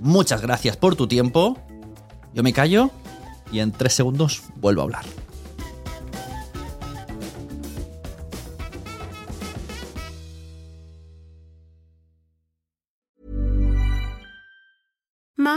Muchas gracias por tu tiempo. Yo me callo y en tres segundos vuelvo a hablar.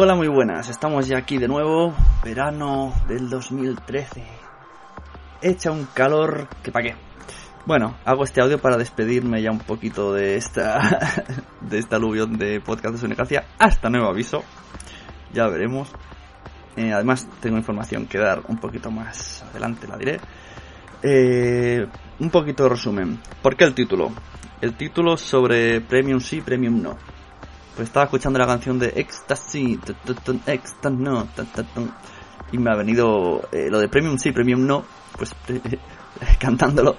Hola, muy buenas. Estamos ya aquí de nuevo. Verano del 2013. Echa un calor que pa' qué. Bueno, hago este audio para despedirme ya un poquito de esta de esta aluvión de podcast de Sunecracia hasta nuevo aviso. Ya veremos. Eh, además, tengo información que dar un poquito más adelante, la diré. Eh, un poquito de resumen. ¿Por qué el título? El título sobre Premium sí, Premium no. Pues estaba escuchando la canción de Ecstasy, Ecstasy no, y me ha venido eh, lo de Premium sí, Premium no, pues cantándolo.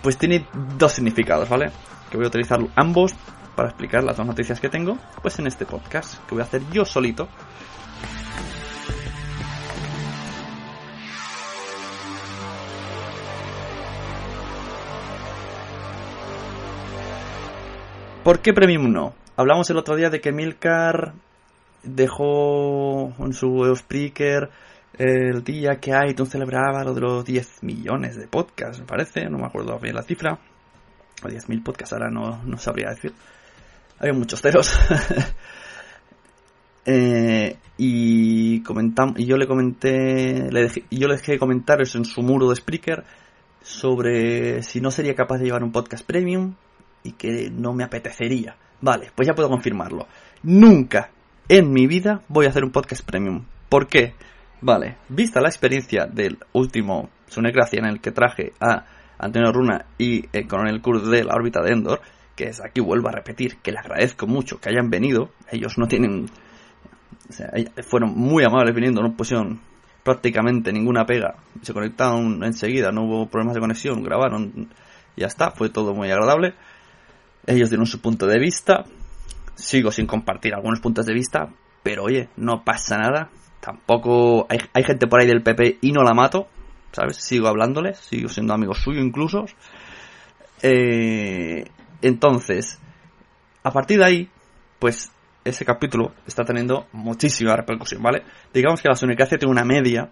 pues tiene dos significados, ¿vale? Que voy a utilizar ambos para explicar las dos noticias que tengo, pues en este podcast, que voy a hacer yo solito. ¿Por qué Premium no? Hablamos el otro día de que Milcar dejó en su Spreaker el día que iTunes celebraba lo de los 10 millones de podcasts, me parece, no me acuerdo bien la cifra. O 10.000 podcasts, ahora no, no sabría decir. Había muchos ceros. eh, y comentamos, y yo le comenté, le dejé, yo le dejé comentarios en su muro de Spreaker sobre si no sería capaz de llevar un podcast premium y que no me apetecería. Vale, pues ya puedo confirmarlo. Nunca en mi vida voy a hacer un podcast premium. ¿Por qué? Vale, vista la experiencia del último Sunecracia en el que traje a Antonio Runa y el coronel Kurt de la órbita de Endor, que es aquí vuelvo a repetir que le agradezco mucho que hayan venido. Ellos no tienen. O sea, fueron muy amables viniendo, no pusieron prácticamente ninguna pega. Se conectaron enseguida, no hubo problemas de conexión, grabaron, ya está, fue todo muy agradable. Ellos dieron su punto de vista. Sigo sin compartir algunos puntos de vista, pero oye, no pasa nada. Tampoco hay, hay gente por ahí del PP y no la mato, ¿sabes? Sigo hablándoles, sigo siendo amigo suyo incluso. Eh, entonces, a partir de ahí, pues ese capítulo está teniendo muchísima repercusión, ¿vale? Digamos que la Sunicracia tiene una media,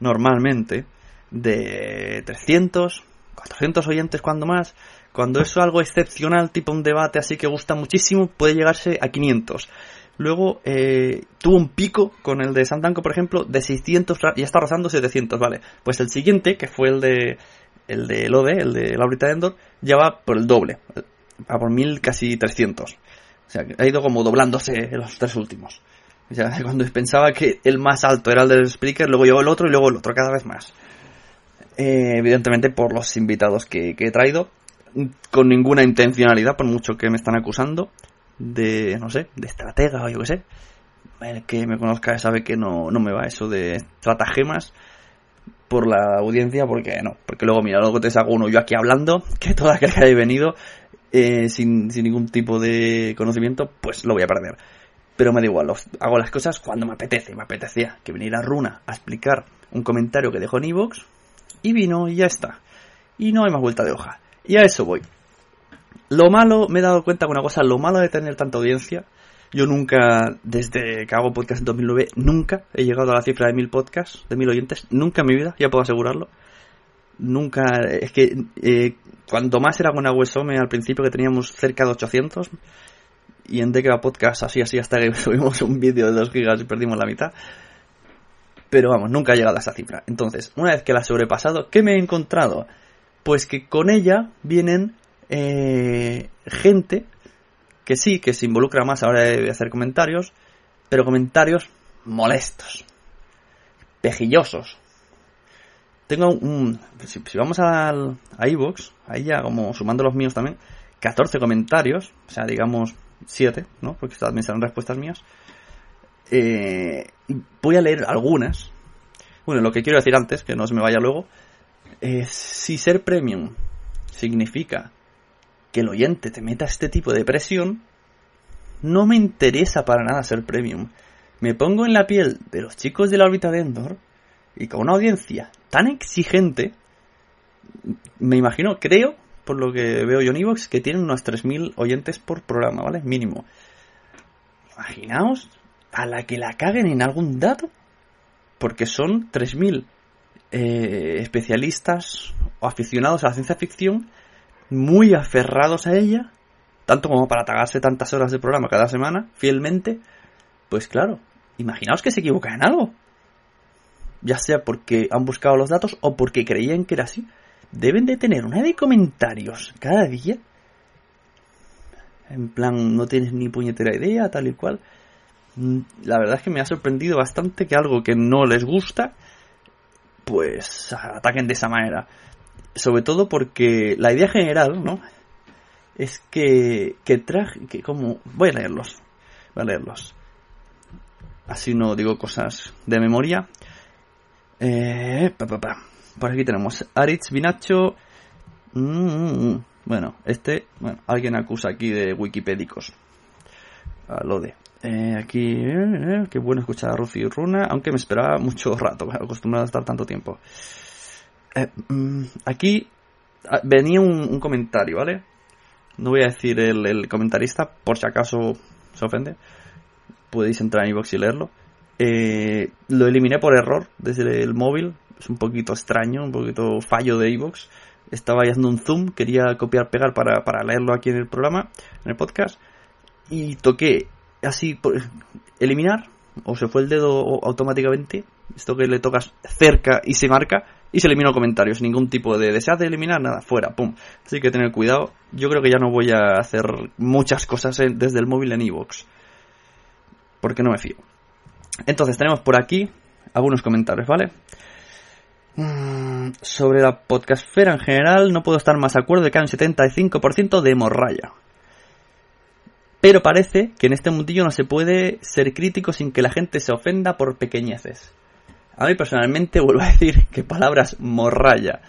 normalmente, de 300, 400 oyentes cuando más. Cuando es algo excepcional, tipo un debate así que gusta muchísimo, puede llegarse a 500. Luego eh, tuvo un pico con el de Santanco, por ejemplo, de 600 y está rozando 700, ¿vale? Pues el siguiente, que fue el de el de Lode, el de Laurita Endor, ya va por el doble, va por 1000 casi 300. O sea, ha ido como doblándose los tres últimos. O sea, cuando pensaba que el más alto era el del Spreaker, luego llegó el otro y luego el otro, cada vez más. Eh, evidentemente por los invitados que he traído, con ninguna intencionalidad, por mucho que me están acusando de, no sé, de estratega o yo qué sé. El que me conozca sabe que no, no me va eso de estratagemas por la audiencia, porque no, porque luego mira, luego te saco uno yo aquí hablando, que toda que haya venido eh, sin, sin ningún tipo de conocimiento, pues lo voy a perder. Pero me da igual, hago las cosas cuando me apetece. Me apetecía que viniera Runa a explicar un comentario que dejó en Evox, y vino y ya está. Y no hay más vuelta de hoja. Y a eso voy. Lo malo, me he dado cuenta de una cosa, lo malo de tener tanta audiencia, yo nunca, desde que hago podcast en 2009, nunca he llegado a la cifra de mil podcasts, de mil oyentes, nunca en mi vida, ya puedo asegurarlo. Nunca, es que eh, cuanto más era buena Wesome al principio que teníamos cerca de 800, y en Decra Podcast así, así, hasta que subimos un vídeo de 2 gigas y perdimos la mitad. Pero vamos, nunca he llegado a esa cifra. Entonces, una vez que la he sobrepasado, ¿qué me he encontrado? Pues que con ella vienen eh, gente que sí, que se involucra más a la de hacer comentarios, pero comentarios molestos, pejillosos. Tengo un... Si, vamos al, a iVoox, ahí ya como sumando los míos también, 14 comentarios, o sea, digamos 7, ¿no? Porque también serán respuestas mías. Eh, voy a leer algunas. Bueno, lo que quiero decir antes, que no se me vaya luego, es si ser premium significa que el oyente te meta este tipo de presión, no me interesa para nada ser premium. Me pongo en la piel de los chicos de la órbita de Endor y con una audiencia tan exigente, me imagino, creo, por lo que veo yo en Evox, que tienen unos 3.000 oyentes por programa, ¿vale? Mínimo. Imaginaos a la que la caguen en algún dato, porque son 3.000 eh, especialistas o aficionados a la ciencia ficción muy aferrados a ella, tanto como para tagarse tantas horas de programa cada semana, fielmente, pues claro, imaginaos que se equivocan en algo. Ya sea porque han buscado los datos o porque creían que era así. Deben de tener una de comentarios cada día. En plan, no tienes ni puñetera idea, tal y cual. Mm, la verdad es que me ha sorprendido bastante que algo que no les gusta, pues ataquen de esa manera sobre todo porque la idea general, ¿no? Es que, que traje, que como, voy a leerlos, voy a leerlos. Así no digo cosas de memoria. Eh, pa, pa, pa. Por aquí tenemos Aritz Binacho. Mm, bueno, este, bueno, alguien acusa aquí de wikipédicos. A lo de. Eh, aquí, eh, eh, qué bueno escuchar a Rufi y Runa, aunque me esperaba mucho rato, acostumbrado a estar tanto tiempo. Eh, mm, aquí ah, venía un, comentario, ¿vale? No voy a decir el, comentarista, por si acaso se ofende. Podéis entrar en iVoox y leerlo. Eh, lo eliminé por error desde el móvil. Es un poquito extraño, un poquito fallo de iVoox. Estaba haciendo un zoom, quería copiar, pegar para, para leerlo aquí en el programa, en el podcast. Y toqué así, por, eliminar, o se fue el dedo automáticamente. Esto que le tocas cerca y se marca y se eliminó comentarios, ningún tipo de deseas de eliminar, nada, fuera, pum. Así que tener cuidado. Yo creo que ya no voy a hacer muchas cosas desde el móvil en iVoox. porque no me fío. Entonces tenemos por aquí algunos comentarios, ¿vale? Mm, sobre la podcastfera en general, no puedo estar más de acuerdo de que hay un 75% de morralla. Pero parece que en este mundillo no se puede ser crítico sin que la gente se ofenda por pequeñeces. A mí personalmente vuelvo a decir que palabras morralla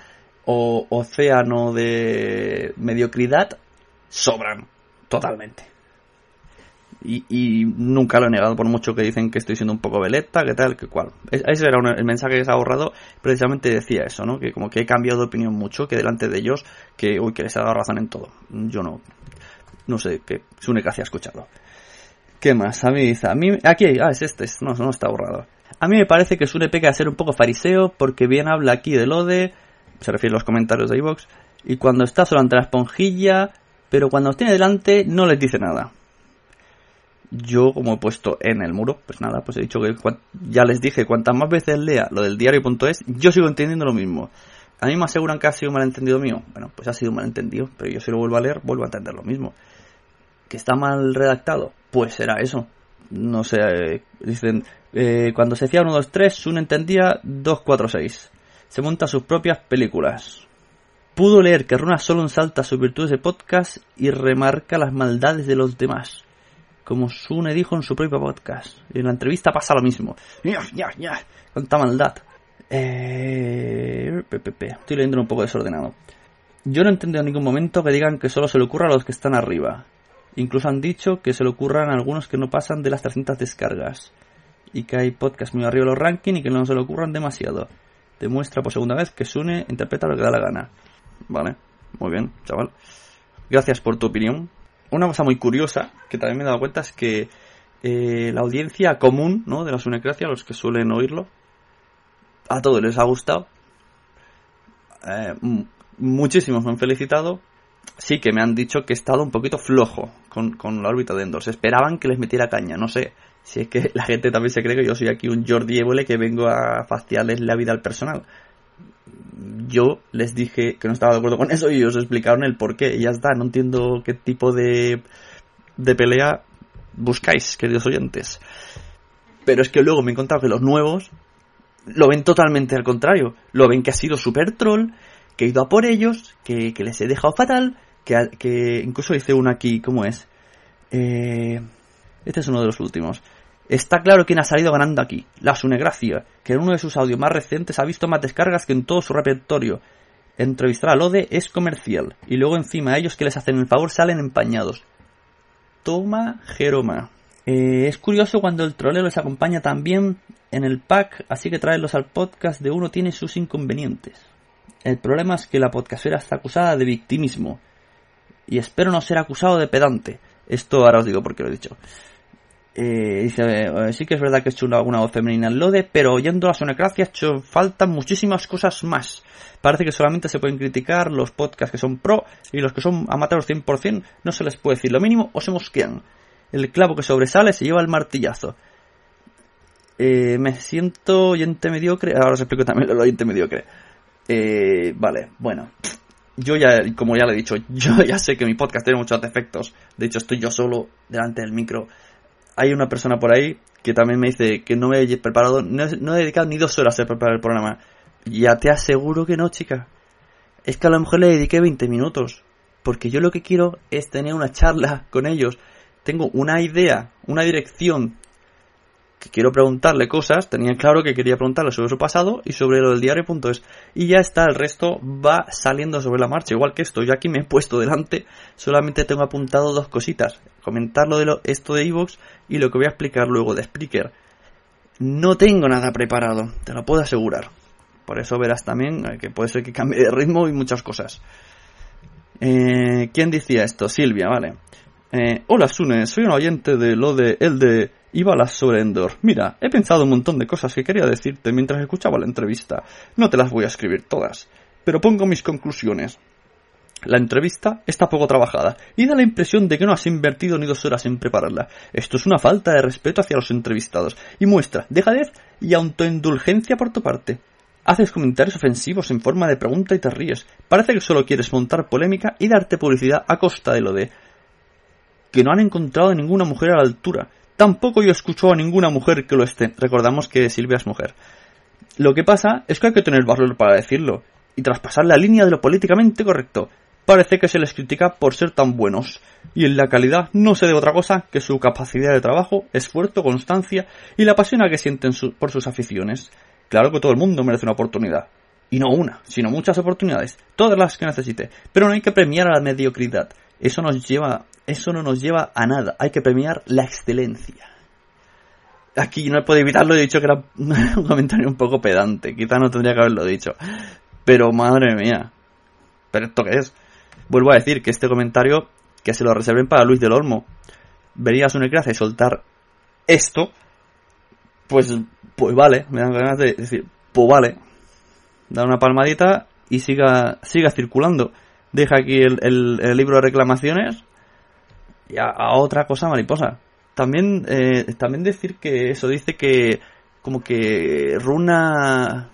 o océano de mediocridad sobran totalmente. Y, nunca lo he negado por mucho que dicen que estoy siendo un poco veleta, que tal, que cual. Ese era el mensaje que se ha ahorrado, precisamente decía eso, ¿no? Que como que he cambiado de opinión mucho, que delante de ellos, que uy, que les ha dado razón en todo. Yo no, no sé, que Sune casi ha escuchado. ¿Qué más? A mí, a mí, aquí, ah, es este, no, no está ahorrado. A mí me parece que Sune peca de ser un poco fariseo porque bien habla aquí de Lode, se refiere a los comentarios de iVox, y cuando está solo ante la esponjilla, pero cuando los tiene delante no les dice nada. Yo, como he puesto en el muro, pues nada, pues he dicho que ya les dije, cuantas más veces lea lo del diario.es, yo sigo entendiendo lo mismo. A mí me aseguran que ha sido un malentendido mío. Bueno, pues ha sido un malentendido, pero yo si lo vuelvo a leer, vuelvo a entender lo mismo. ¿Que está mal redactado? Pues será eso. No sé, eh, dicen, cuando se decía 1, 2, 3, uno entendía 2, 4, 6. Se monta sus propias películas. Pudo leer que Runa solo ensalta sus virtudes de podcast y remarca las maldades de los demás. Como Sune dijo en su propio podcast. Y en la entrevista pasa lo mismo. ¡Ya, ya, ya! ¡Cuánta maldad! Eh... Estoy leyendo un poco desordenado. Yo no he entendido en ningún momento que digan que solo se le ocurra a los que están arriba. Incluso han dicho que se le ocurran a algunos que no pasan de las 300 descargas y que hay podcasts muy arriba de los rankings y que no se le ocurran demasiado. Demuestra por segunda vez que Sune interpreta lo que da la gana. Vale, muy bien, chaval. Gracias por tu opinión. Una cosa muy curiosa que también me he dado cuenta es que eh, la audiencia común ¿no? de la Sunecracia, los que suelen oírlo, a todos les ha gustado. Eh, muchísimos me han felicitado. Sí que me han dicho que he estado un poquito flojo con, con la órbita de Endor. Se esperaban que les metiera caña. No sé si es que la gente también se cree que yo soy aquí un Jordi Évole que vengo a faciarles la vida al personal. Yo les dije que no estaba de acuerdo con eso y ellos explicaron el por qué. Y ya está, no entiendo qué tipo de, de pelea buscáis, queridos oyentes. Pero es que luego me he encontrado que los nuevos lo ven totalmente al contrario. Lo ven que ha sido super troll, que he ido a por ellos, que, les he dejado fatal, que, que incluso dice uno aquí, ¿cómo es? Eh, este es uno de los últimos. Está claro quién ha salido ganando aquí, la Sunegracia, que en uno de sus audios más recientes ha visto más descargas que en todo su repertorio. Entrevistar a Lode es comercial, y luego encima ellos que les hacen el favor salen empañados. Toma Jeroma. Eh, es curioso cuando el troleo les acompaña también en el pack, así que traerlos al podcast de uno tiene sus inconvenientes. El problema es que la podcastera está acusada de victimismo. Y espero no ser acusado de pedante. Esto ahora os digo porque lo he dicho. Eh, dice, eh, sí que es verdad que he hecho una, voz femenina en Lode, pero oyendo a Sonecracia hecho faltan muchísimas cosas más. Parece que solamente se pueden criticar los podcasts que son pro y los que son amateurs 100% no se les puede decir lo mínimo o se mosquean. El clavo que sobresale se lleva el martillazo. Eh, me siento oyente mediocre. Ahora os explico también lo oyente mediocre. Vale, bueno. Yo ya, como ya le he dicho, yo ya sé que mi podcast tiene muchos defectos. De hecho, estoy yo solo delante del micro hay una persona por ahí que también me dice que no me he preparado, no, he dedicado ni dos horas a preparar el programa. Ya te aseguro que no, chica. Es que a lo mejor le dediqué 20 minutos. Porque yo lo que quiero es tener una charla con ellos. Tengo una idea, una dirección quiero preguntarle cosas, tenía claro que quería preguntarle sobre su pasado y sobre lo del diario.es. Y ya está, el resto va saliendo sobre la marcha, igual que esto. Yo aquí me he puesto delante, solamente tengo apuntado dos cositas. Comentar lo de lo, esto de Evox y lo que voy a explicar luego de Spreaker. No tengo nada preparado, te lo puedo asegurar. Por eso verás también eh, que puede ser que cambie de ritmo y muchas cosas. Eh, ¿Quién decía esto? Silvia, vale. Eh, hola Sune, soy un oyente de lo de el de y balas sobre Endor. Mira, he pensado un montón de cosas que quería decirte mientras escuchaba la entrevista. No te las voy a escribir todas, pero pongo mis conclusiones. La entrevista está poco trabajada y da la impresión de que no has invertido ni dos horas en prepararla. Esto es una falta de respeto hacia los entrevistados y muestra dejadez y autoindulgencia por tu parte. Haces comentarios ofensivos en forma de pregunta y te ríes. Parece que solo quieres montar polémica y darte publicidad a costa de lo de que no han encontrado ninguna mujer a la altura. Tampoco yo escucho a ninguna mujer que lo esté. Recordamos que Silvia es mujer. Lo que pasa es que hay que tener valor para decirlo y traspasar la línea de lo políticamente correcto. Parece que se les critica por ser tan buenos, y en la calidad no se debe otra cosa que su capacidad de trabajo, esfuerzo, constancia y la pasión a que sienten por sus aficiones. Claro que todo el mundo merece una oportunidad. Y no una, sino muchas oportunidades, todas las que necesite. Pero no hay que premiar a la mediocridad. Eso nos lleva eso no nos lleva a nada. Hay que premiar la excelencia. Aquí no he podido evitarlo, he dicho que era un comentario un poco pedante. Quizá no tendría que haberlo dicho. Pero madre mía. ¿Pero esto qué es? Vuelvo a decir que este comentario que se lo reserven para Luis del Olmo. Vería a su y soltar esto. pues, pues vale, me dan ganas de decir, pues vale, da una palmadita y siga, siga circulando. Deja aquí el, el, libro de reclamaciones y a, otra cosa mariposa. También, eh, también decir que eso dice que como que Runa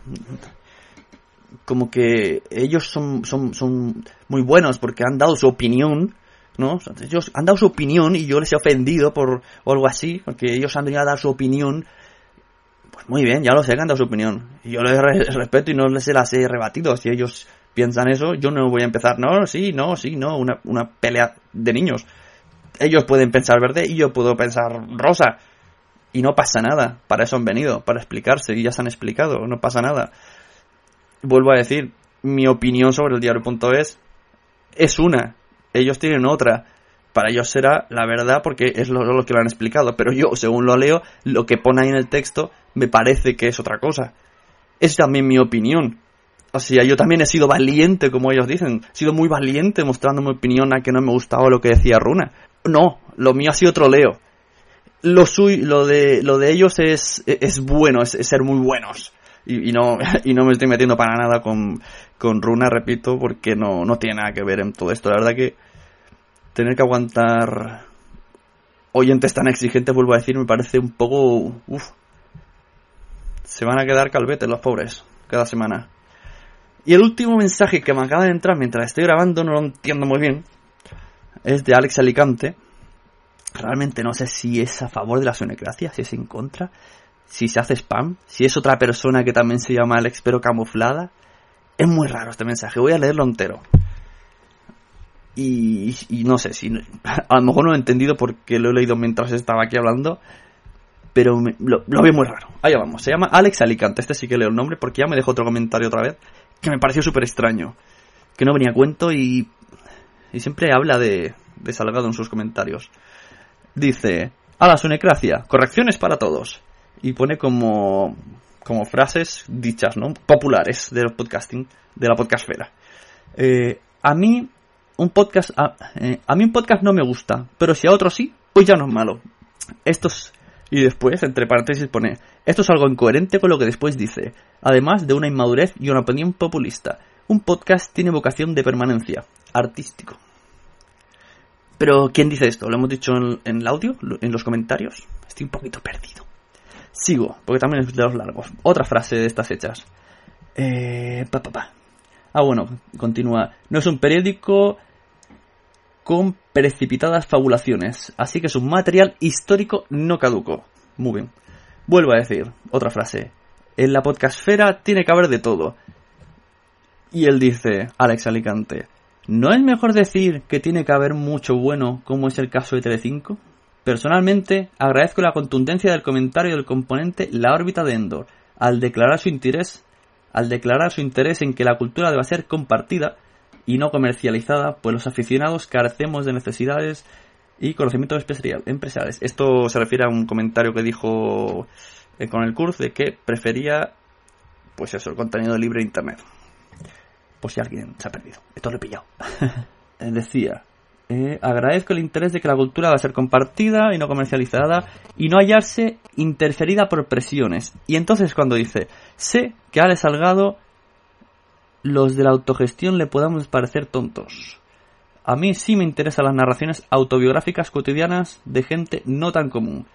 como que ellos son, son, son muy buenos porque han dado su opinión ¿no? Ellos han dado su opinión y yo les he ofendido por o algo así, porque ellos han venido a dar su opinión. Pues muy bien, ya lo sé que han dado su opinión. Y yo les respeto y no les las he rebatido. Si ellos piensan eso, yo no voy a empezar, no, sí, no, sí, no, una, una pelea de niños. Ellos pueden pensar verde y yo puedo pensar rosa. Y no pasa nada. Para eso han venido, para explicarse. Y ya se han explicado, no pasa nada. Vuelvo a decir, mi opinión sobre el diario.es es una ellos tienen otra. Para ellos será la verdad porque es lo, que lo han explicado. Pero yo, según lo leo, lo que pone ahí en el texto me parece que es otra cosa. Es también mi opinión. Sea, yo también he sido valiente, como ellos dicen. He sido muy valiente mostrando mi opinión a que no me gustaba lo que decía Runa. No, lo mío ha sido troleo. Lo, suyo, lo, de, lo de ellos es, es bueno, es, ser muy buenos. Y, no, y no me estoy metiendo para nada con, con Runa, repito, porque no, no tiene nada que ver en todo esto. La verdad que tener que aguantar oyentes tan exigentes, vuelvo a decir, me parece un poco... Uf. Se van a quedar calvetes los pobres cada semana. Y el último mensaje que me acaba de entrar mientras estoy grabando, no lo entiendo muy bien, es de Alex Alicante. Realmente no sé si es a favor de la sonecracia, si es en contra, si se hace spam, si es otra persona que también se llama Alex pero camuflada. Es muy raro este mensaje, voy a leerlo entero. Y, no sé si. A lo mejor no lo he entendido porque lo he leído mientras estaba aquí hablando. Pero lo, veo muy raro. Allá vamos. Se llama Alex Alicante. Este sí que leo el nombre porque ya me dejó otro comentario otra vez. Que me pareció súper extraño. Que no venía a cuento y. Y siempre habla de, de Salgado en sus comentarios. Dice: A la sunecracia, correcciones para todos. Y pone como como frases dichas, ¿no? Populares del podcasting, de la podcastfera. Eh, a mí un podcast, eh, a, mí un podcast no me gusta, pero si a otro sí, pues ya no es malo. Estos y después, entre paréntesis, pone, esto es algo incoherente con lo que después dice, además de una inmadurez y una opinión populista. Un podcast tiene vocación de permanencia, artístico. Pero, ¿quién dice esto? ¿Lo hemos dicho en, el audio? ¿En los comentarios? Estoy un poquito perdido. Sigo, porque también es de los largos. Otra frase de estas hechas. Eh, pa, pa, pa. Ah, bueno, continúa. No es un periódico con precipitadas fabulaciones, así que es un material histórico no caduco. Muy bien. Vuelvo a decir, otra frase. En la podcastfera tiene que haber de todo. Y él dice, Alex Alicante, ¿no es mejor decir que tiene que haber mucho bueno como es el caso de Telecinco? Personalmente, agradezco la contundencia del comentario del componente La órbita de Endor, al declarar su interés, al declarar su interés en que la cultura deba ser compartida y no comercializada, pues los aficionados carecemos de necesidades y conocimientos empresariales. Esto se refiere a un comentario que dijo eh, con el curso de que prefería, pues eso, el contenido libre de internet. Por si alguien se ha perdido. Esto lo he pillado. Decía, eh, agradezco el interés de que la cultura va a ser compartida y no comercializada y no hallarse interferida por presiones. Y entonces cuando dice, sé que Ale Salgado los de la autogestión le podamos parecer tontos. A mí sí me interesan las narraciones autobiográficas cotidianas de gente no tan común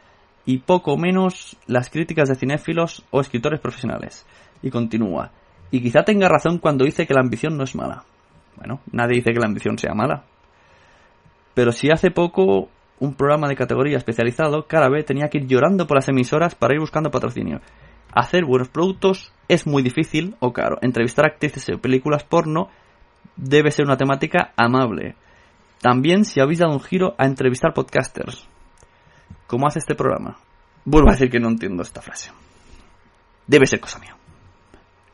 y poco menos las críticas de cinéfilos o escritores profesionales. Y continúa. Y quizá tenga razón cuando dice que la ambición no es mala. Bueno, nadie dice que la ambición sea mala. Pero si hace poco un programa de categoría especializado, cada vez tenía que ir llorando por las emisoras para ir buscando patrocinio. Hacer buenos productos es muy difícil o caro. Entrevistar actrices en películas porno debe ser una temática amable. También si habéis dado un giro a entrevistar podcasters. ¿Cómo hace este programa? Vuelvo a decir que no entiendo esta frase. Debe ser cosa mía.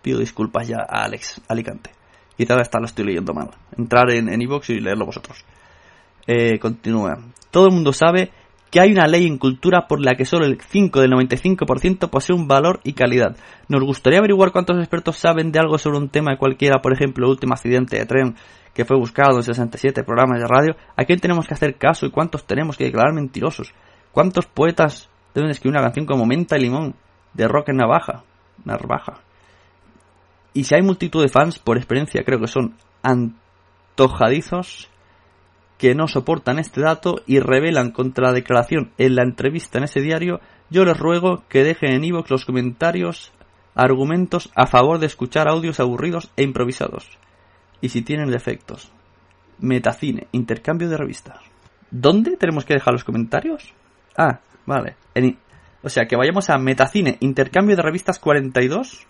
Pido disculpas ya a Alex Alicante. Quizá hasta lo estoy leyendo mal. Entrar en Evox y leerlo vosotros. Eh, continúa. Todo el mundo sabe que hay una ley en cultura por la que solo el 5 del 95% posee un valor y calidad. Nos gustaría averiguar cuántos expertos saben de algo sobre un tema cualquiera, por ejemplo, el último accidente de tren que fue buscado en 67 programas de radio. ¿A quién tenemos que hacer caso y cuántos tenemos que declarar mentirosos? ¿Cuántos poetas deben escribir una canción como Menta y Limón? de rock en navaja, navaja. Y si hay multitud de fans, por experiencia creo que son antojadizos que no soportan este dato y revelan contra la declaración en la entrevista en ese diario, yo les ruego que dejen en iVoox los comentarios, argumentos a favor de escuchar audios aburridos e improvisados. Y si tienen defectos. Metacine, intercambio de revistas. ¿Dónde tenemos que dejar los comentarios? Ah, vale. o sea, que vayamos a Metacine, intercambio de revistas 42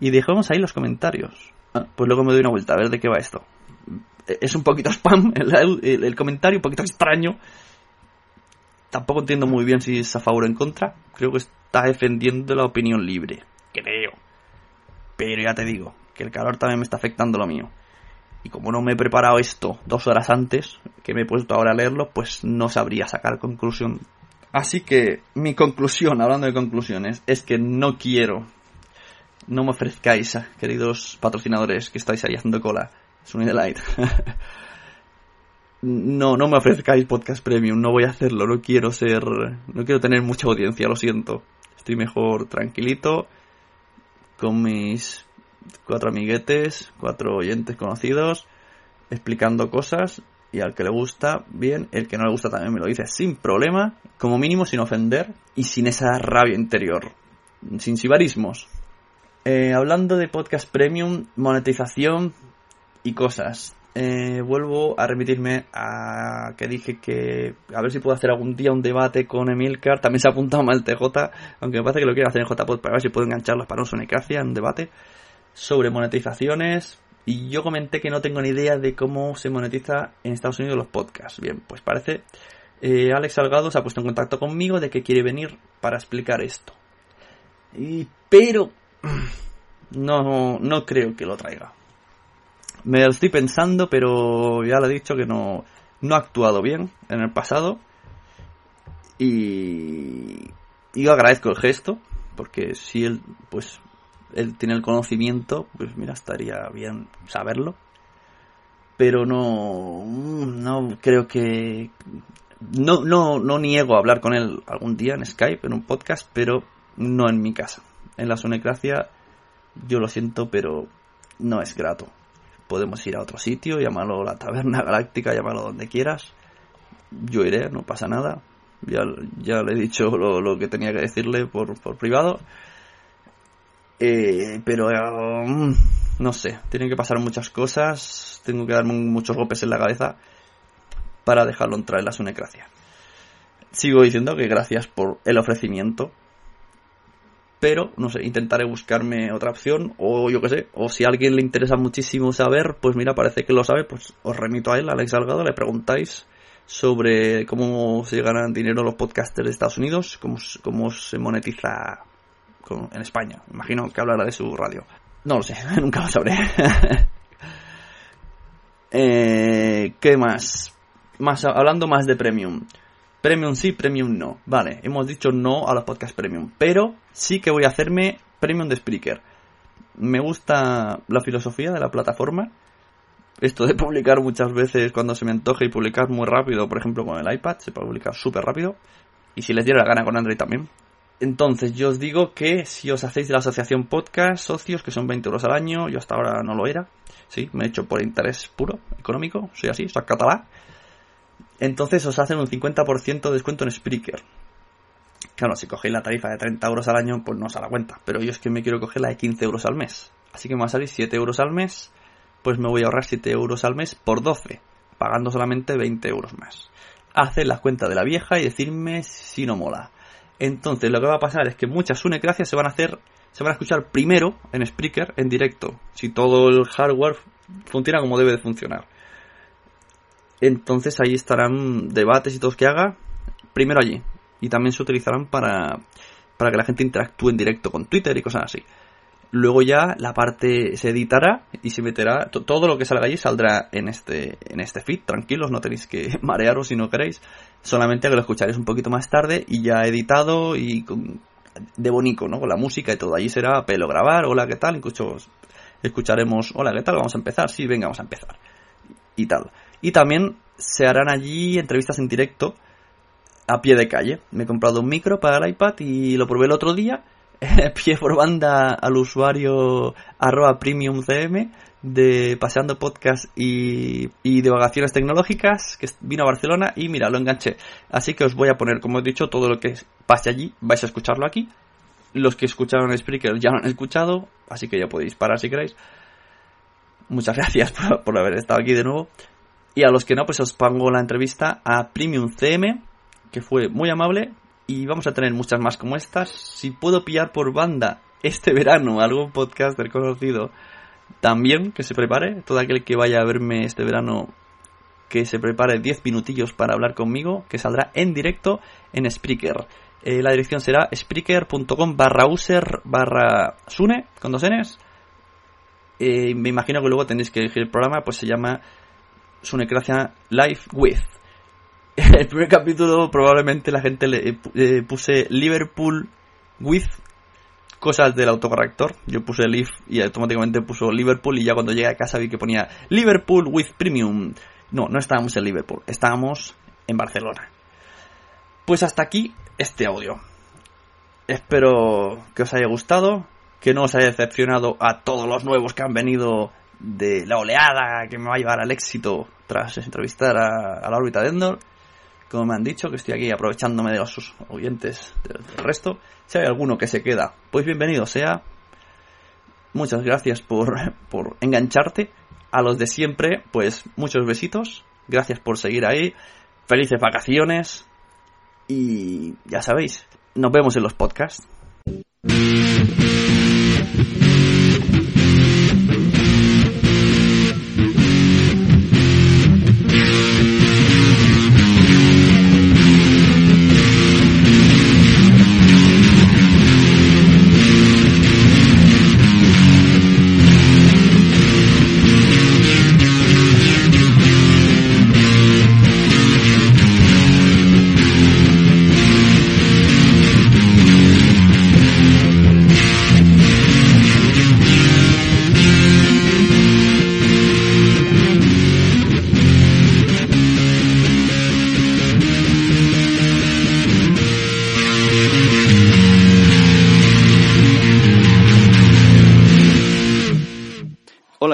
y dejemos ahí los comentarios. Ah, pues luego me doy una vuelta a ver de qué va esto es un poquito spam el, comentario, un poquito extraño. Tampoco entiendo muy bien si es a favor o en contra. Creo que está defendiendo la opinión libre. Creo. Pero ya te digo, que el calor también me está afectando lo mío. Y como no me he preparado esto dos horas antes, que me he puesto ahora a leerlo, pues no sabría sacar conclusión. Así que mi conclusión, hablando de conclusiones, es que no quiero, no me ofrezcáis, queridos patrocinadores que estáis ahí haciendo cola, Sony Light. no, no me ofrezcáis podcast premium, no voy a hacerlo, no quiero ser, no quiero tener mucha audiencia, lo siento. Estoy mejor tranquilito con mis cuatro amiguetes, cuatro oyentes conocidos, explicando cosas y al que le gusta, bien, el que no le gusta también me lo dice sin problema, como mínimo sin ofender y sin esa rabia interior, sin sibarismos. Eh, hablando de podcast premium, monetización, y cosas. Eh, vuelvo a remitirme a que dije que a ver si puedo hacer algún día un debate con Emilcar. También se ha apuntado mal TJ, aunque me parece que lo quiere hacer en JPod para ver si puedo engancharlas para un en un debate sobre monetizaciones. Y yo comenté que no tengo ni idea de cómo se monetiza en Estados Unidos los podcasts. Bien, pues parece. Eh, Alex Salgado se ha puesto en contacto conmigo de que quiere venir para explicar esto. Y, pero no, no creo que lo traiga. Me lo estoy pensando, pero ya le he dicho que no, no ha actuado bien en el pasado. Y yo agradezco el gesto, porque si él, pues, él tiene el conocimiento, pues mira, estaría bien saberlo. Pero no, no creo que, no, no, no niego hablar con él algún día en Skype, en un podcast, pero no en mi casa. En la sonecracia, yo lo siento, pero no es grato podemos ir a otro sitio, llamarlo la Taberna Galáctica, llamarlo donde quieras. Yo iré, no pasa nada. Ya, ya le he dicho lo, que tenía que decirle por, por privado. Eh, pero mm, no sé, tienen que pasar muchas cosas. Tengo que darme muchos golpes en la cabeza para dejarlo entrar en la sunecracia. Sigo diciendo que gracias por el ofrecimiento pero no sé, intentaré buscarme otra opción o yo qué sé, o si a alguien le interesa muchísimo saber, pues mira, parece que lo sabe, pues os remito a él, Alex Salgado, le preguntáis sobre cómo se ganan dinero los podcasters de Estados Unidos, cómo, cómo se monetiza en España. Imagino que hablará de su radio. No lo sé, nunca lo sabré. eh, ¿Qué más? más? Hablando más de Premium. Premium sí, Premium no. Vale, hemos dicho no a los podcasts Premium. Pero sí que voy a hacerme Premium de Spreaker. Me gusta la filosofía de la plataforma. Esto de publicar muchas veces cuando se me antoje y publicar muy rápido, por ejemplo con el iPad, se puede publicar súper rápido. Y si les diera la gana con Android también. Entonces yo os digo que si os hacéis de la asociación podcast, socios, que son 20 euros al año, yo hasta ahora no lo era. Sí, me he hecho por interés puro, económico, soy así, soy catalán entonces os hacen un 50% de descuento en Spreaker. Claro, si cogéis la tarifa de 30 euros al año, pues no os a la cuenta. Pero yo es que me quiero coger la de 15 euros al mes. Así que me va a salir 7 euros al mes. Pues me voy a ahorrar 7 euros al mes por 12. Pagando solamente 20 euros más. Haced la cuenta de la vieja y decirme si no mola. Entonces lo que va a pasar es que muchas gracias se van a hacer, se van a escuchar primero en Spreaker en directo. Si todo el hardware funciona como debe de funcionar. Entonces ahí estarán debates y todos que haga, primero allí. Y también se utilizarán para, para que la gente interactúe en directo con Twitter y cosas así. Luego ya la parte se editará y se meterá, todo lo que salga allí saldrá en este, en este feed, tranquilos, no tenéis que marearos si no queréis, solamente que lo escucharéis un poquito más tarde y ya editado y con, de bonito, ¿no? Con la música y todo. Allí será pelo grabar, hola, ¿qué tal? Incluso escucharemos, hola, ¿qué tal? Vamos a empezar, sí, venga, vamos a empezar. Y tal. Y también se harán allí entrevistas en directo a pie de calle. Me he comprado un micro para el iPad y lo probé el otro día pie por banda al usuario arroba premiumcm de Paseando Podcast y, y Divagaciones Tecnológicas, que vino a Barcelona y mira, lo enganché. Así que os voy a poner, como he dicho, todo lo que pase allí, vais a escucharlo aquí. Los que escucharon Spreaker ya lo han escuchado, así que ya podéis parar si queréis. Muchas gracias por, por haber estado aquí de nuevo. Y a los que no, pues os pongo la entrevista a Premium CM, que fue muy amable. Y vamos a tener muchas más como estas. Si puedo pillar por banda este verano algún podcaster conocido, también que se prepare. Todo aquel que vaya a verme este verano, que se prepare 10 minutillos para hablar conmigo, que saldrá en directo en Spreaker. Eh, la dirección será spreaker.com barra user barra sune, con dos n's. Eh, me imagino que luego tendréis que elegir el programa, pues se llama Sunecracia Live With. El primer capítulo probablemente la gente le eh, puse Liverpool With cosas del autocorrector. Yo puse Live y automáticamente puso Liverpool y ya cuando llegué a casa vi que ponía Liverpool with Premium. No, no estábamos en Liverpool, estábamos en Barcelona. Pues hasta aquí este audio. Espero que os haya gustado, que no os haya decepcionado a todos los nuevos que han venido de la oleada que me va a llevar al éxito tras entrevistar a, la órbita de Endor. Como me han dicho, que estoy aquí aprovechándome de los oyentes del resto. Si hay alguno que se queda, pues bienvenido sea. Muchas gracias por, por engancharte. A los de siempre, pues muchos besitos. Gracias por seguir ahí. Felices vacaciones. Y ya sabéis, nos vemos en los podcasts.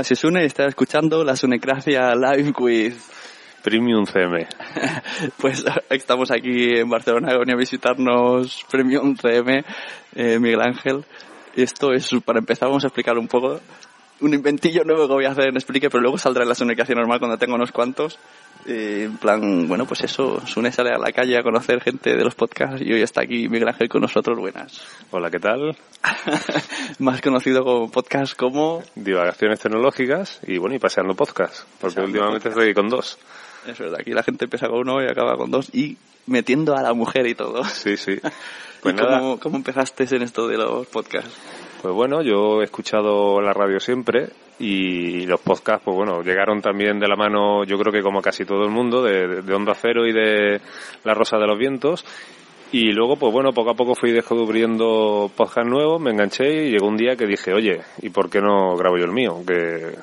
Hola, soy Sune y estás escuchando la Sunecracia Live with Premium CM. pues estamos aquí en Barcelona, venía a visitarnos Premium CM, eh, Miguel Ángel. Esto es, para empezar, vamos a explicar un poco un inventillo nuevo que voy a hacer en Explique, pero luego saldrá en la Sunecracia normal cuando tenga unos cuantos. Eh, en plan, bueno, pues eso, Sune sale a la calle a conocer gente de los podcasts y hoy está aquí Miguel Ángel con nosotros. Buenas. Hola, ¿qué tal? Más conocido como podcast como... Divagaciones tecnológicas y bueno, y paseando podcast, porque últimamente estoy con dos. Es verdad, aquí la gente empieza con uno y acaba con dos y metiendo a la mujer y todo. Sí, sí. Pues cómo, cómo empezaste en esto de los podcasts? Pues bueno, yo he escuchado la radio siempre y los podcasts, pues bueno, llegaron también de la mano, yo creo que como casi todo el mundo, de, de Onda Cero y de La Rosa de los Vientos. Y luego, pues bueno, poco a poco fui descubriendo podcasts nuevos, me enganché y llegó un día que dije, oye, ¿y por qué no grabo yo el mío? Que...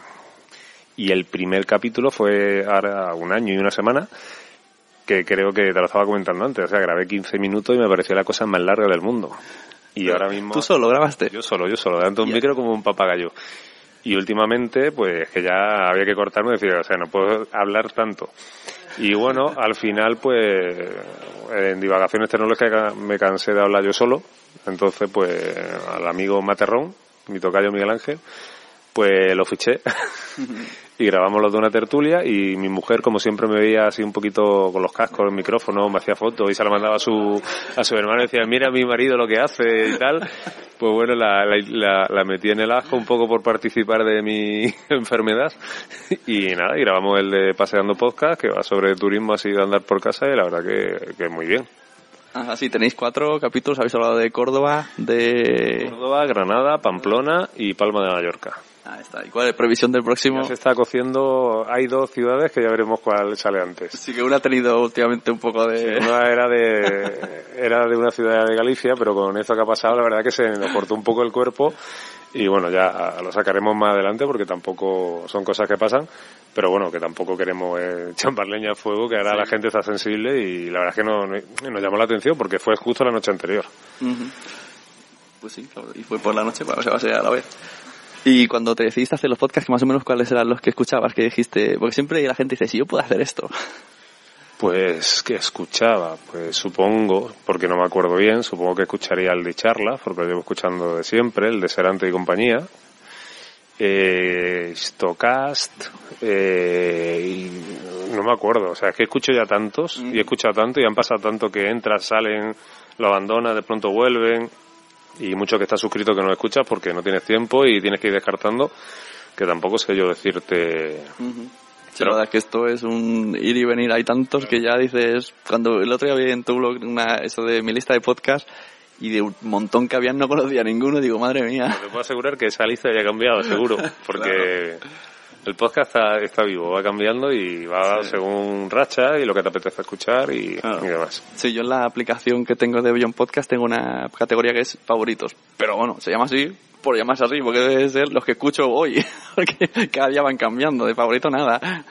Y el primer capítulo fue ahora un año y una semana, que creo que te lo estaba comentando antes, o sea, grabé 15 minutos y me pareció la cosa más larga del mundo. Y ahora mismo... ¿Tú solo grabaste? Yo solo, yo solo, delante de un micro como un papagayo. Y últimamente, pues que ya había que cortarme, decir, o sea, no puedo hablar tanto. Y bueno, al final, pues en divagaciones tecnológicas me cansé de hablar yo solo. Entonces, pues al amigo Materrón, mi tocayo Miguel Ángel, pues lo fiché. Y grabamos los de una tertulia y mi mujer como siempre me veía así un poquito con los cascos, el micrófono, me hacía fotos y se la mandaba a su, a su hermano y decía mira mi marido lo que hace y tal pues bueno la, la, la, metí en el ajo un poco por participar de mi enfermedad. Y nada y grabamos el de Paseando Podcast que va sobre turismo así de andar por casa y la verdad que, que muy bien. Ah, sí, tenéis cuatro capítulos, habéis hablado de Córdoba, de... Córdoba, Granada, Pamplona y Palma de Mallorca. Ah, está. ¿Y cuál es la previsión del próximo? Ya se está cociendo, hay dos ciudades que ya veremos cuál sale antes. Sí, que una ha tenido últimamente un poco de... una era de, era de una ciudad de Galicia, pero con esto que ha pasado la verdad que se nos cortó un poco el cuerpo y bueno, ya lo sacaremos más adelante porque tampoco son cosas que pasan, pero bueno, que tampoco queremos eh, champar leña al fuego, que ahora la gente está sensible y la verdad es que no, nos llamó la atención porque fue justo la noche anterior. Pues sí, claro, y fue por la noche, o sea, va a ser a la vez. Y cuando te decidiste hacer los podcasts, más o menos cuáles eran los que escuchabas, que dijiste, porque siempre la gente dice, si yo puedo hacer esto. Pues que escuchaba, pues supongo, porque no me acuerdo bien, supongo que escucharía el de charla, porque lo llevo escuchando de siempre, el de Serante y compañía, eh, Stocast, eh, y no me acuerdo, o sea, es que escucho ya tantos, y he escuchado tanto, y han pasado tanto que entras, salen, lo abandonas, de pronto vuelven, y mucho que estás suscrito que no escuchas porque no tienes tiempo y tienes que ir descartando, que tampoco sé yo decirte... Sí, la verdad es que esto es un ir y venir. Hay tantos que ya dices, cuando el otro día vi en tu blog una, eso de mi lista de podcast y de un montón que habían no conocía ninguno, digo, madre mía. Te puedo asegurar que esa lista ya ha cambiado, seguro, porque el podcast está, está, vivo, va cambiando y va Sí. según racha y lo que te apetece escuchar y, Claro. y demás. Sí, yo en la aplicación que tengo de Beyond Podcast tengo una categoría que es favoritos. Pero bueno, se llama así por llamarse así, porque debe ser los que escucho hoy. Porque cada día van cambiando, de favorito nada.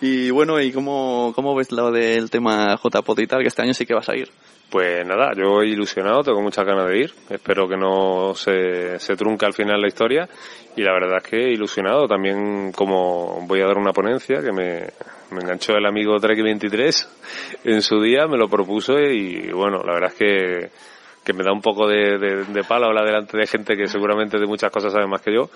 Y bueno, ¿y cómo, cómo ves lo del tema JPod y tal? Que este año sí que vas a ir. Pues nada, yo ilusionado, tengo muchas ganas de ir. Espero que no se, se trunque al final la historia. Y la verdad es que ilusionado también, como voy a dar una ponencia que me, me enganchó el amigo Trek23 en su día, me lo propuso y bueno, la verdad es que, que me da un poco de, de, de palo hablar delante de gente que seguramente de muchas cosas sabe más que yo.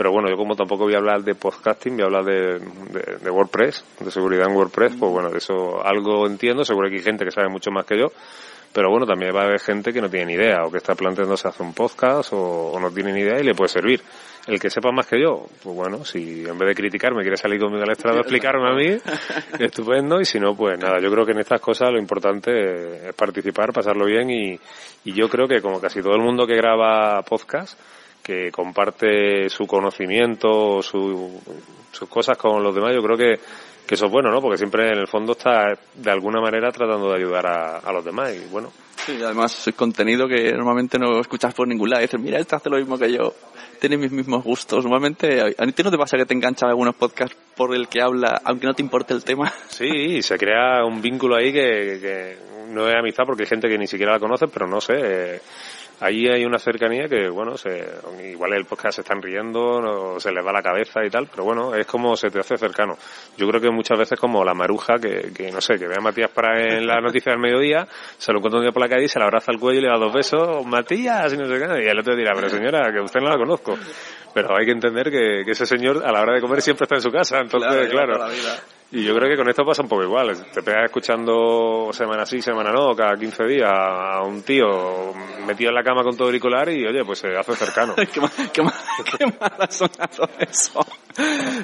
Pero bueno, yo como tampoco voy a hablar de podcasting, voy a hablar de, de, de WordPress, de seguridad en WordPress, pues bueno, de eso algo entiendo, seguro que hay gente que sabe mucho más que yo, pero bueno, también va a haber gente que no tiene ni idea, o que está planteándose hacer un podcast, o, o no tiene ni idea y le puede servir. El que sepa más que yo, pues bueno, si en vez de criticarme quiere salir conmigo al estrado a explicarme a mí, estupendo, y si no, pues nada, yo creo que en estas cosas lo importante es participar, pasarlo bien, y, y yo creo que como casi todo el mundo que graba podcast, que comparte su conocimiento, su, sus cosas con los demás, yo creo que, que eso es bueno, ¿no? Porque siempre en el fondo está de alguna manera tratando de ayudar a, a los demás y bueno, Sí, además es contenido que normalmente no escuchas por ningún lado. Dices, mira, este hace lo mismo que yo. Tiene mis mismos gustos. Normalmente, ¿a ti no te pasa que te enganchan algunos podcasts por el que habla, aunque no te importe el tema? sí, se crea un vínculo ahí que, que no es amistad porque hay gente que ni siquiera la conoce, pero no sé, eh, ahí hay una cercanía que, bueno, se, igual el podcast se están riendo, no, se les va la cabeza y tal, pero bueno, es como se te hace cercano. Yo creo que muchas veces como la maruja que, que no sé, que ve a Matías para en la noticia del mediodía, se lo encuentra un día por la calle se le abraza al cuello y le da dos besos, Matías, y no sé qué, y el otro dirá, pero señora, que usted no la conozco. Pero hay que entender que, que ese señor a la hora de comer siempre está en su casa, entonces, claro. Y yo creo que con esto pasa un poco igual. Te pegas escuchando semana sí, semana no, cada 15 días a un tío metido en la cama con todo auricular y oye, pues se hace cercano. qué, ma- qué, ma- qué mal ha eso.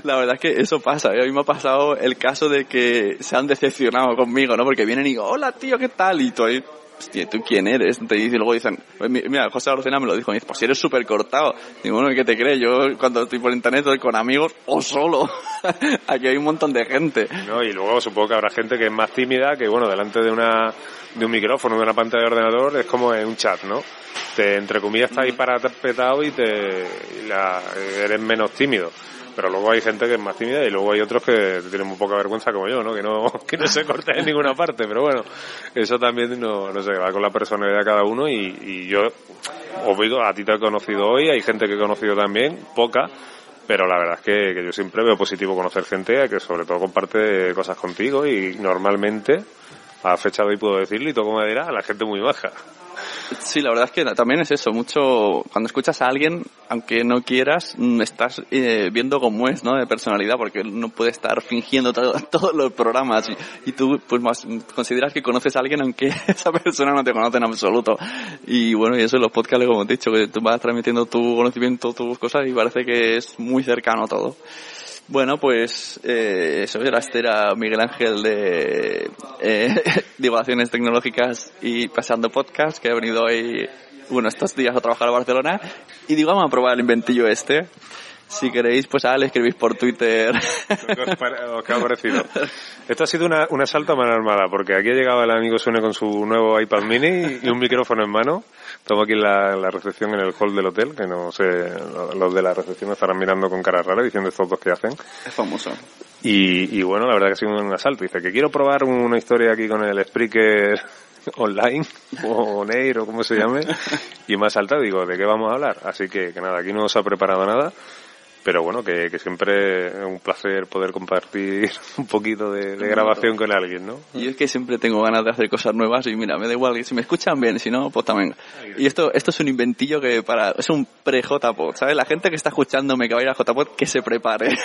La verdad es que eso pasa. ¿eh? A mí me ha pasado el caso de que se han decepcionado conmigo, ¿no? Porque vienen y digo, hola tío, ¿qué tal? Y ahí, hostia, ¿tú quién eres? Te dice, y luego dicen, mi- mira, José Arocena me lo dijo, me dice, pues si eres súper cortado. Digo, bueno, ¿qué te crees? Yo cuando estoy por internet estoy con amigos o solo. Aquí hay un montón de gente. ¿no? Y luego supongo que habrá gente que es más tímida, que bueno, delante de una de un micrófono, de una pantalla de ordenador, es como en un chat, ¿no? Te, entre comillas, estás ahí parapetado y te y la, eres menos tímido. Pero luego hay gente que es más tímida y luego hay otros que tienen muy poca vergüenza como yo, ¿no? Que no, que no se corta en ninguna parte. Pero bueno, eso también no, no sé, va con la personalidad de cada uno y, y yo os digo, a ti te he conocido hoy, hay gente que he conocido también, poca, pero la verdad es que, yo siempre veo positivo conocer gente que sobre todo comparte cosas contigo y normalmente, a fecha de hoy puedo decirlo y todo como dirá, la gente muy baja. Sí, la verdad es que también es eso, mucho, cuando escuchas a alguien, aunque no quieras, mm, estás eh, viendo cómo es, ¿no? De personalidad, porque no puede estar fingiendo todo- todos los programas y, y tú, pues más, consideras que conoces a alguien aunque esa persona no te conoce en absoluto. Y bueno, y eso en los podcasts, como he dicho, que tú vas transmitiendo tu conocimiento, tus cosas y parece que es muy cercano todo. Bueno, pues eh, eso era, este Miguel Ángel de eh, Divulgaciones Tecnológicas y Pasando Podcast, que ha venido hoy, bueno, estos días a trabajar a Barcelona. Y digo, vamos a probar el inventillo este. Si queréis, pues ahora le escribís por Twitter. ¿Qué os, os qué ha parecido? Esto ha sido una, un asalto a mano armada, porque aquí ha llegado el amigo Sune con su nuevo iPad mini y un micrófono en mano. Estamos aquí en la, la recepción en el hall del hotel, que no sé, los de la recepción me estarán mirando con cara rara diciendo estos dos que hacen. es famoso. Y, y bueno, la verdad que ha sido un asalto. Dice que quiero probar una historia aquí con el Spreaker online, o Neir, o como se llame, y me ha saltado, digo, ¿de qué vamos a hablar? Así que, que nada, aquí no se ha preparado nada, pero bueno, que, que siempre es un placer poder compartir un poquito de, de grabación con alguien, ¿no? Y es que siempre tengo ganas de hacer cosas nuevas y mira, me da igual, si me escuchan bien, si no, pues también. Y esto, esto es un inventillo que para, es un pre-JPod, ¿sabes? La gente que está escuchándome que va a ir a JPod, que se prepare.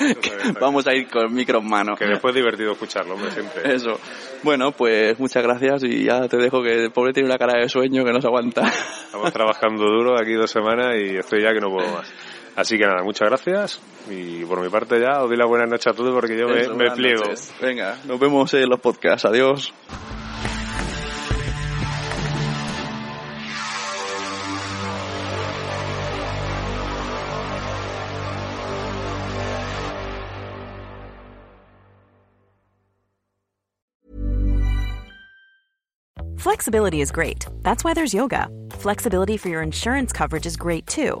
Que Vamos a ir con micro en mano. Que después es divertido escucharlo, hombre, siempre. Eso. Bueno, pues muchas gracias y ya te dejo que el pobre tiene una cara de sueño que no se aguanta. Estamos trabajando duro aquí dos semanas y estoy ya que no puedo más. Así que nada, muchas gracias y por mi parte ya os doy la buena noche a todos porque yo me, Eso, me buenas pliego. noches. Venga, nos vemos en los podcasts. Adiós. Flexibility is great. That's why there's yoga. Flexibility for your insurance coverage is great too.